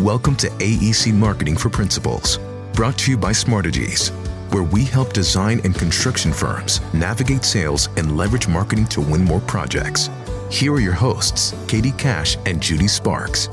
Welcome to AEC Marketing for Principals, brought to you by Smartegies, where we help design and construction firms navigate sales and leverage marketing to win more projects. Here are your hosts, Katie Cash and Judy Sparks.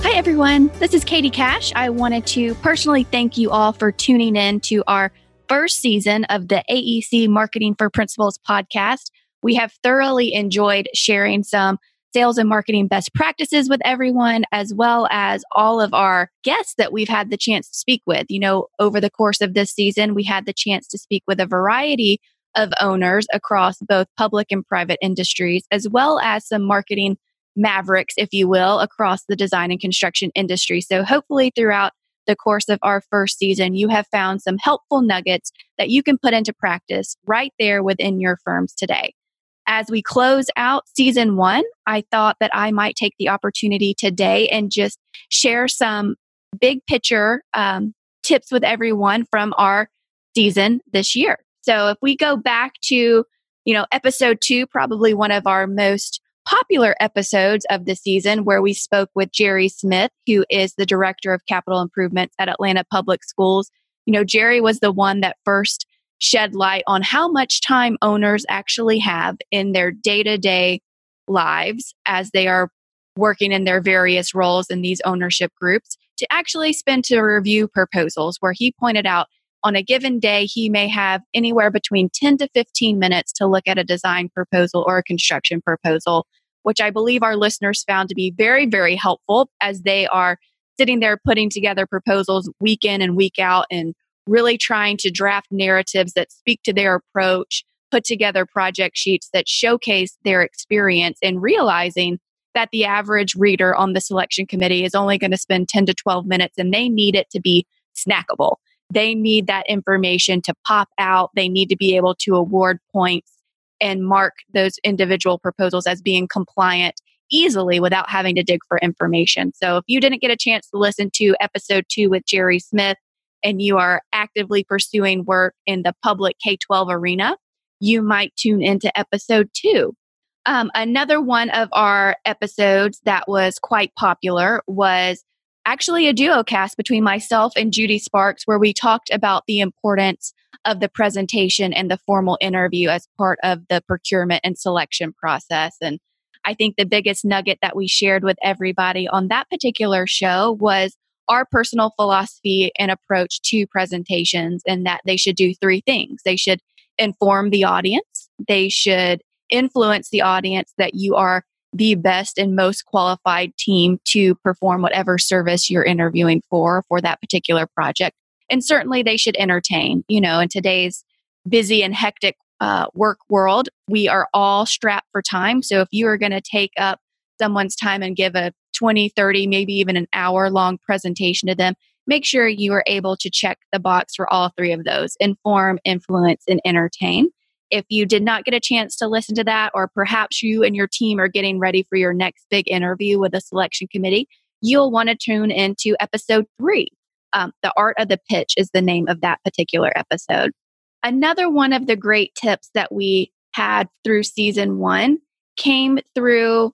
Hi, everyone. This is Katie Cash. I wanted to personally thank you all for tuning in to our first season of the AEC Marketing for Principals podcast. We have thoroughly enjoyed sharing some sales and marketing best practices with everyone, as well as all of our guests that we've had the chance to speak with. You know, over the course of this season, we had the chance to speak with a variety of owners across both public and private industries, as well as some marketing mavericks, if you will, across the design and construction industry. So hopefully throughout the course of our first season, you have found some helpful nuggets that you can put into practice right there within your firms today as we close out season one, I thought that I might take the opportunity today and just share some big picture um, tips with everyone from our season this year. So if we go back to, you know, episode two, probably one of our most popular episodes of the season where we spoke with Jerry Smith, who is the director of capital improvements at Atlanta Public Schools. You know, Jerry was the one that first shed light on how much time owners actually have in their day to day lives as they are working in their various roles in these ownership groups to actually spend to review proposals, where he pointed out on a given day, he may have anywhere between 10 to 15 minutes to look at a design proposal or a construction proposal, which I believe our listeners found to be very, very helpful as they are sitting there putting together proposals week in and week out and really trying to draft narratives that speak to their approach, put together project sheets that showcase their experience, and realizing that the average reader on the selection committee is only going to spend 10 to 12 minutes and they need it to be snackable. They need that information to pop out. They need to be able to award points and mark those individual proposals as being compliant easily without having to dig for information. So if you didn't get a chance to listen to episode two with Jerry Smith, and you are actively pursuing work in the public K 12 arena, you might tune into episode two. Um, another one of our episodes that was quite popular was actually a duo cast between myself and Judy Sparks, where we talked about the importance of the presentation and the formal interview as part of the procurement and selection process. And I think the biggest nugget that we shared with everybody on that particular show was our personal philosophy and approach to presentations and that they should do three things. They should inform the audience, they should influence the audience that you are the best and most qualified team to perform whatever service you're interviewing for for that particular project. And certainly they should entertain. You know, in today's busy and hectic uh, work world, we are all strapped for time. So if you are going to take up someone's time and give a 20, 30, maybe even an hour long presentation to them, make sure you are able to check the box for all three of those inform, influence, and entertain. If you did not get a chance to listen to that, or perhaps you and your team are getting ready for your next big interview with a selection committee, you'll want to tune into episode three. Um, the Art of the Pitch is the name of that particular episode. Another one of the great tips that we had through season one came through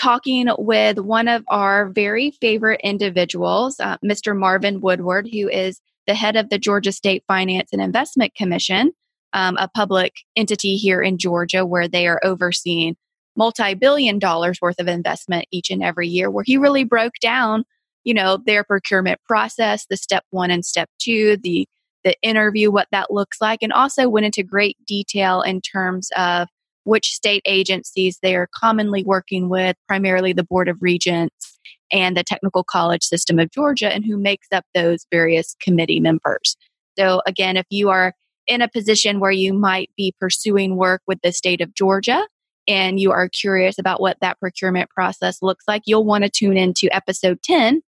talking with one of our very favorite individuals, uh, Mr. Marvin Woodward, who is the head of the Georgia State Finance and Investment Commission, um, a public entity here in Georgia where they are overseeing multi billion dollars worth of investment each and every year, where he really broke down, you know, their procurement process, the step one and step two, the the interview, what that looks like, and also went into great detail in terms of which state agencies they are commonly working with, primarily the Board of Regents and the Technical College System of Georgia, and who makes up those various committee members. So, again, if you are in a position where you might be pursuing work with the state of Georgia and you are curious about what that procurement process looks like, you'll want to tune into episode 10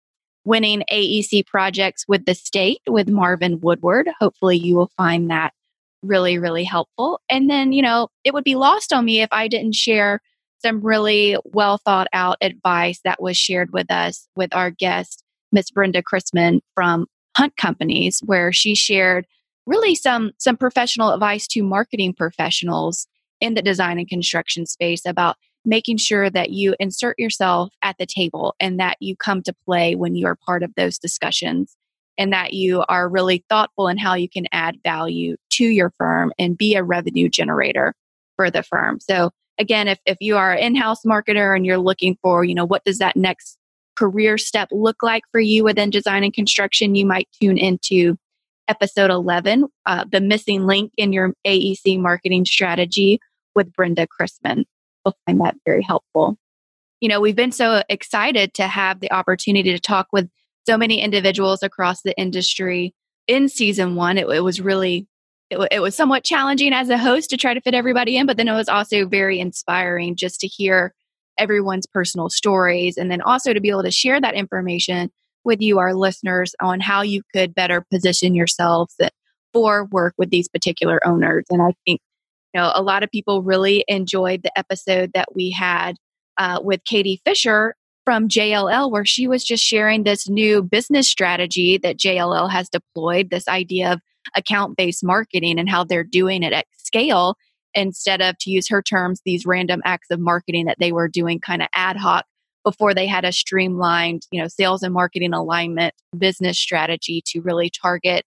winning AEC projects with the state with Marvin Woodward. Hopefully, you will find that really, really helpful. And then, you know, it would be lost on me if I didn't share some really well thought out advice that was shared with us with our guest, Miss Brenda Chrisman from Hunt Companies, where she shared really some some professional advice to marketing professionals in the design and construction space about making sure that you insert yourself at the table and that you come to play when you are part of those discussions and that you are really thoughtful in how you can add value to your firm and be a revenue generator for the firm. So again, if, if you are an in-house marketer and you're looking for, you know, what does that next career step look like for you within design and construction, you might tune into episode 11, uh, the missing link in your AEC marketing strategy with Brenda Chrisman. We'll find that very helpful. You know, we've been so excited to have the opportunity to talk with so many individuals across the industry in season one. It, it was really, it, it was somewhat challenging as a host to try to fit everybody in, but then it was also very inspiring just to hear everyone's personal stories and then also to be able to share that information with you, our listeners, on how you could better position yourselves for work with these particular owners. And I think, you know, a lot of people really enjoyed the episode that we had uh, with Katie Fisher from JLL, where she was just sharing this new business strategy that JLL has deployed this idea of account based marketing and how they're doing it at scale instead of, to use her terms, these random acts of marketing that they were doing kind of ad hoc before they had a streamlined, you know, sales and marketing alignment business strategy to really target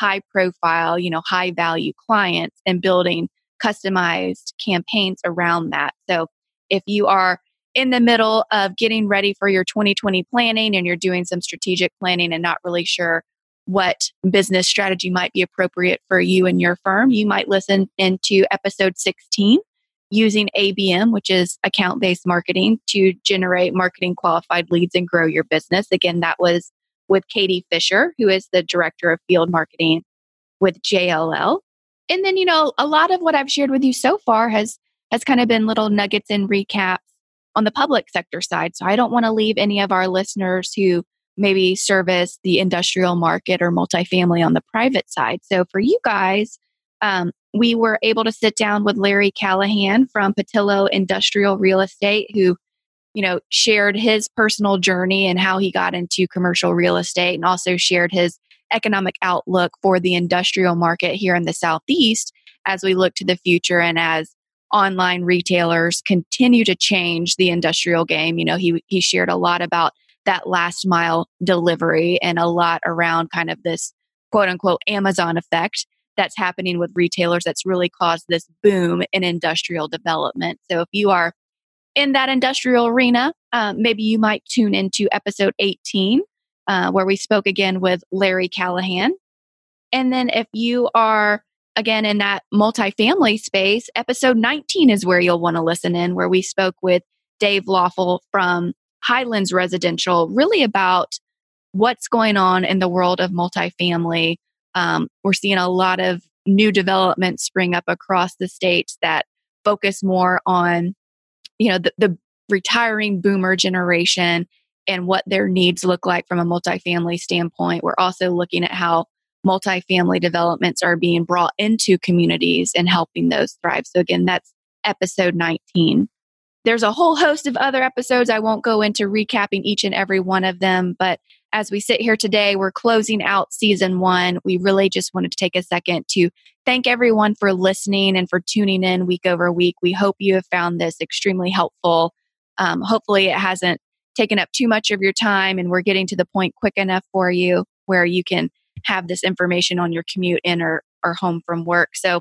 high profile, you know, high value clients and building customized campaigns around that. So if you are in the middle of getting ready for your 2020 planning and you're doing some strategic planning and not really sure what business strategy might be appropriate for you and your firm, you might listen into episode 16 using ABM, which is account based marketing, to generate marketing qualified leads and grow your business. Again, that was with Katie Fisher, who is the director of field marketing with JLL. And then, you know, a lot of what I've shared with you so far has has kind of been little nuggets and recaps on the public sector side. So I don't want to leave any of our listeners who maybe service the industrial market or multifamily on the private side. So for you guys, um, we were able to sit down with Larry Callahan from Pattillo Industrial Real Estate, who, you know, shared his personal journey and how he got into commercial real estate and also shared his economic outlook for the industrial market here in the Southeast as we look to the future and as online retailers continue to change the industrial game. You know, he, he shared a lot about that last mile delivery and a lot around kind of this quote unquote Amazon effect that's happening with retailers that's really caused this boom in industrial development. So if you are in that industrial arena, um, maybe you might tune into episode 18, uh, where we spoke again with Larry Callahan. And then if you are again in that multifamily space, episode 19 is where you'll want to listen in, where we spoke with Dave Lawful from Highlands Residential, really about what's going on in the world of multifamily um, we're seeing a lot of new developments spring up across the states that focus more on, you know, the, the retiring boomer generation and what their needs look like from a multifamily standpoint. We're also looking at how multifamily developments are being brought into communities and helping those thrive. So, again, that's episode 19. There's a whole host of other episodes. I won't go into recapping each and every one of them, but as we sit here today, we're closing out season one. We really just wanted to take a second to thank everyone for listening and for tuning in week over week. We hope you have found this extremely helpful. Um, hopefully, it hasn't taken up too much of your time and we're getting to the point quick enough for you where you can have this information on your commute in or, or home from work. So,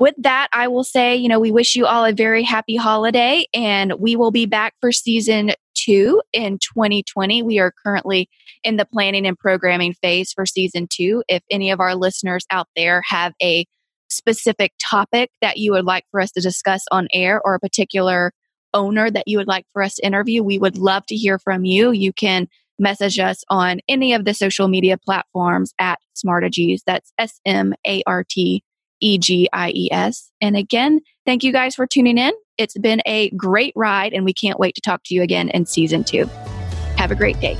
with that, I will say, you know, we wish you all a very happy holiday and we will be back for season two in 2020. We are currently in the planning and programming phase for season two. If any of our listeners out there have a specific topic that you would like for us to discuss on air or a particular owner that you would like for us to interview, we would love to hear from you. You can message us on any of the social media platforms at Smartegies. That's S M A R T E G I E S. And again, thank you guys for tuning in. It's been a great ride, and we can't wait to talk to you again in season two. Have a great day.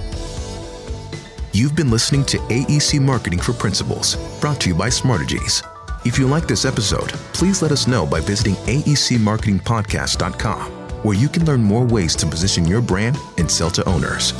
You've been listening to AEC Marketing for Principals, brought to you by Smartegies. If you like this episode, please let us know by visiting aecmarketingpodcast.com, where you can learn more ways to position your brand and sell to owners.